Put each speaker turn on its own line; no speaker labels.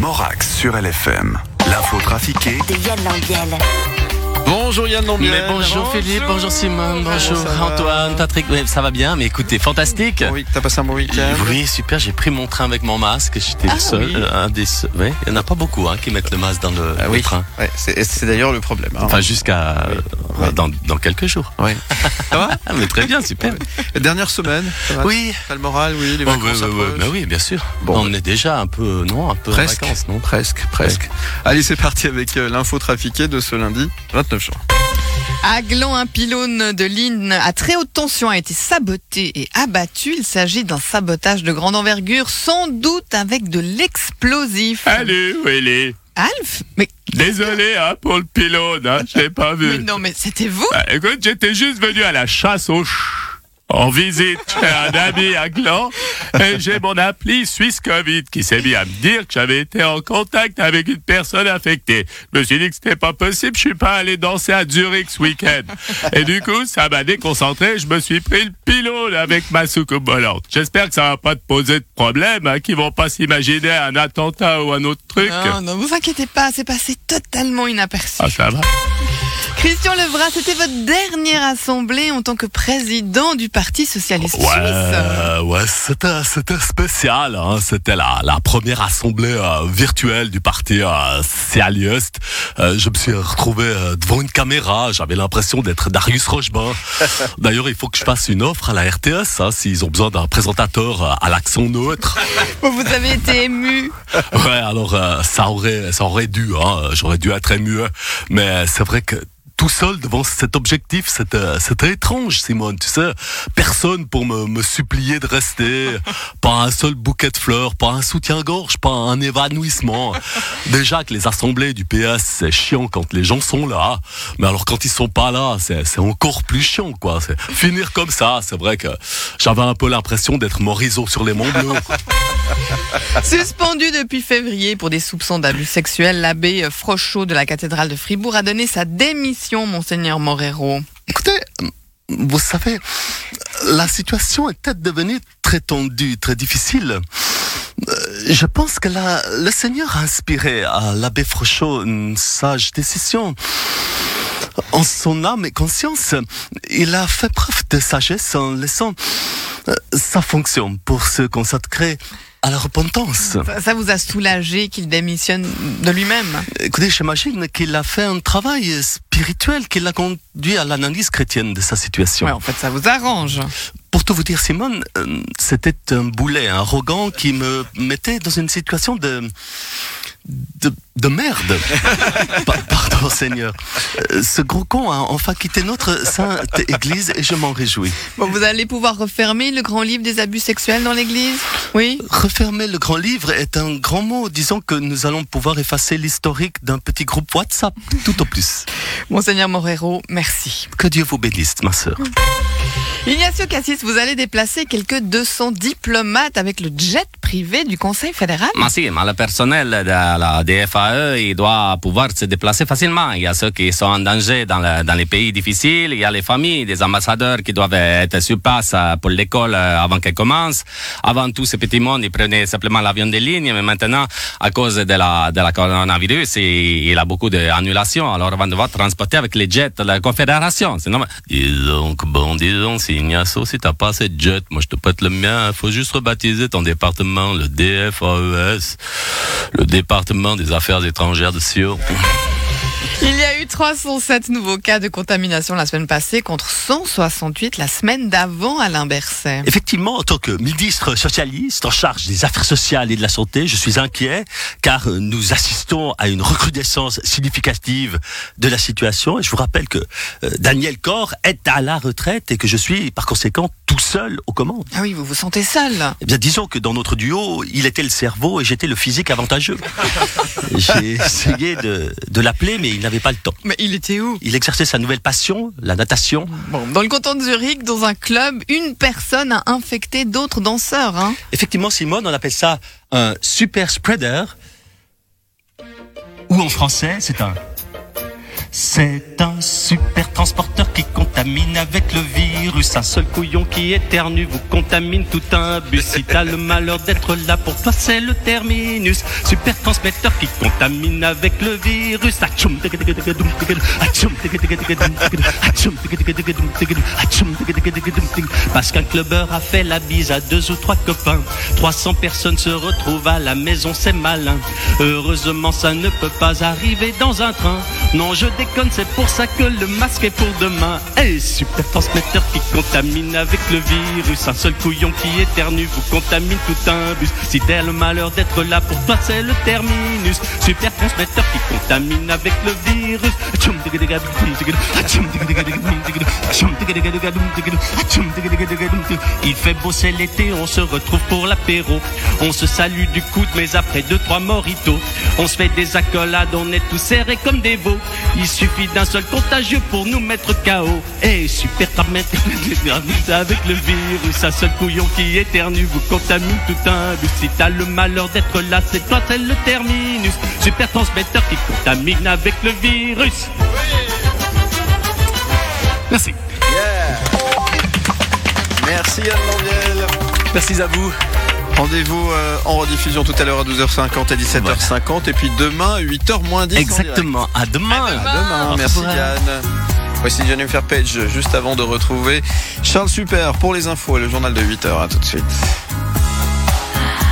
Morax sur LFM. L'info trafiquée
de Yann.
Bonjour Yann Lambiel.
Mais bonjour Philippe, bonjour Simone, bonjour Antoine, Patrick. Oui, ça va bien, mais écoutez, fantastique.
Oui, t'as passé un bon week-end.
Oui, super. J'ai pris mon train avec mon masque. J'étais
Ah,
le seul.
oui.
euh, Un des seuls. Oui, il n'y en a pas beaucoup hein, qui mettent le masque dans le,
Ah
le
oui,
train.
Ouais, c'est d'ailleurs le problème. hein.
Enfin, jusqu'à euh,
Oui.
dans, dans quelques jours.
Ouais. Ça va
mais très bien, super.
Dernière semaine, ça va
Oui.
T'as le moral, oui, les
Oh,
vacances
oui, oui, oui, bah oui, bien sûr.
Bon.
On est déjà un peu, non, un peu
Presque,
en vacances, non?
presque, presque. Allez, c'est parti avec euh, l'info trafiquée de ce lundi 29
À Gland, un pylône de ligne à très haute tension a été saboté et abattu. Il s'agit d'un sabotage de grande envergure, sans doute avec de l'explosif.
Allez, Willy.
Alf Mais,
Désolé hein, pour le pylône, hein, je l'ai pas
mais
vu.
non, mais c'était vous
Ah, écoute, j'étais juste venu à la chasse aux. En visite chez un ami à Gland et j'ai mon appli Suisse Covid qui s'est mis à me dire que j'avais été en contact avec une personne infectée. Je me suis dit que c'était pas possible, je suis pas allé danser à Zurich ce week-end. Et du coup, ça m'a déconcentré, je me suis pris le pylône avec ma soucoupe volante. J'espère que ça va pas te poser de problème, hein, qu'ils vont pas s'imaginer un attentat ou un autre truc.
Non, non, vous inquiétez pas, c'est passé totalement inaperçu.
Ah, ça va.
Christian Levrat, c'était votre dernière assemblée en tant que président du Parti Socialiste
Ouais,
Suisse.
ouais, c'était, c'était spécial. Hein. C'était la, la première assemblée euh, virtuelle du parti euh, socialiste. Euh, je me suis retrouvé devant une caméra. J'avais l'impression d'être Darius Rochebain. D'ailleurs, il faut que je fasse une offre à la RTS hein, s'ils ont besoin d'un présentateur à l'accent neutre.
Vous avez été ému.
Ouais, alors ça aurait, ça aurait dû. Hein. J'aurais dû être ému. Mais c'est vrai que tout seul devant cet objectif, c'était, c'était étrange, Simone. Tu sais, personne pour me, me supplier de rester, pas un seul bouquet de fleurs, pas un soutien-gorge, pas un évanouissement. Déjà que les assemblées du PS, c'est chiant quand les gens sont là. Mais alors quand ils sont pas là, c'est, c'est encore plus chiant, quoi. Finir comme ça, c'est vrai que j'avais un peu l'impression d'être Morisot sur les monts bleus.
Suspendu depuis février pour des soupçons d'abus sexuels, l'abbé Frochot de la cathédrale de Fribourg a donné sa démission, monseigneur Morero.
Écoutez, vous savez, la situation est peut-être devenue très tendue, très difficile. Euh, Je pense que la- le Seigneur a inspiré à l'abbé Frochot une sage décision. En son âme et conscience, il a fait preuve de sagesse en laissant euh, sa fonction pour se consacrer à la repentance.
Ça, ça vous a soulagé qu'il démissionne de lui-même
Écoutez, j'imagine qu'il a fait un travail spirituel qui l'a conduit à l'analyse chrétienne de sa situation.
Ouais, en fait, ça vous arrange.
Pour tout vous dire, Simone, euh, c'était un boulet arrogant qui me mettait dans une situation de de, de merde. Pa- Pardon, Seigneur. Euh, Ce gros con a enfin quitté notre sainte Église et je m'en réjouis.
Bon, vous allez pouvoir refermer le grand livre des abus sexuels dans l'église Oui?
Refermer le grand livre est un grand mot. Disons que nous allons pouvoir effacer l'historique d'un petit groupe WhatsApp, tout au plus.
Monseigneur Morero, merci.
Que Dieu vous bénisse, ma sœur.
Ignacio Cassis, vous allez déplacer quelques 200 diplomates avec le jet privé du Conseil fédéral
Mais si, mais le personnel de la DFAE, il doit pouvoir se déplacer facilement. Il y a ceux qui sont en danger dans, le- dans les pays difficiles, il y a les familles des ambassadeurs qui doivent être sur place euh, pour l'école euh, avant qu'elle commence. Avant tout, ce petit monde, ils prenaient simplement l'avion de ligne, mais maintenant, à cause de la, de la coronavirus, il, il a beaucoup d'annulations. Alors, on va devoir transporter avec les jets de la Confédération. C'est normal. Dis donc, bon, dis donc, c'est Ignacio, si t'as pas assez de jets, moi je te prête le mien. Faut juste rebaptiser ton département, le DFAES, le département des affaires étrangères de Sion.
Il y a eu 307 nouveaux cas de contamination la semaine passée contre 168 la semaine d'avant Alain Berset.
Effectivement, en tant que ministre socialiste en charge des affaires sociales et de la santé, je suis inquiet car euh, nous assistons à une recrudescence significative de la situation. Et je vous rappelle que euh, Daniel Corr est à la retraite et que je suis par conséquent tout seul aux commandes.
Ah oui, vous vous sentez seul
Eh bien, disons que dans notre duo, il était le cerveau et j'étais le physique avantageux. J'ai essayé de, de l'appeler, mais il n'avait pas le temps.
Mais il était où?
Il exerçait sa nouvelle passion, la natation.
Bon, dans le canton de Zurich, dans un club, une personne a infecté d'autres danseurs. Hein.
Effectivement, Simone, on appelle ça un super spreader. Ou en français, c'est un
C'est un super transporteur qui contamine avec le virus. Un seul couillon qui éternue vous contamine tout un bus. Si t'as le malheur d'être là pour toi, c'est le terminus. Super transmetteur qui contamine avec le virus. Parce qu'un clubbeur a fait la bise à deux ou trois copains. 300 personnes se retrouvent à la maison, c'est malin. Heureusement, ça ne peut pas arriver dans un train. Non, je déconne, c'est pour ça que le masque est pour demain. Super transmetteur qui contamine avec le virus. Un seul couillon qui éternue vous contamine tout un bus. Si t'as le malheur d'être là pour toi, c'est le terminus. Super transmetteur qui contamine avec le virus. Il fait beau, c'est l'été, on se retrouve pour l'apéro. On se salue du coude, mais après deux, trois moritos. On se fait des accolades, on est tous serrés comme des veaux. Il suffit d'un seul contagieux pour nous mettre KO. Et super transmetteur avec le virus. Un seul couillon qui éternue vous contamine tout un bus. Si t'as le malheur d'être là, c'est toi, c'est le terminus. Super transmetteur qui contamine avec le virus.
Merci.
Merci Yann Landiel.
Merci à vous.
Rendez-vous euh, en rediffusion tout à l'heure à 12h50 et 17h50 et puis demain 8h moins 10. en
Exactement. À demain.
direct. À demain. Merci Yann. Voici Jennifer Page juste avant de retrouver Charles Super pour les infos et le journal de 8h. À tout de suite.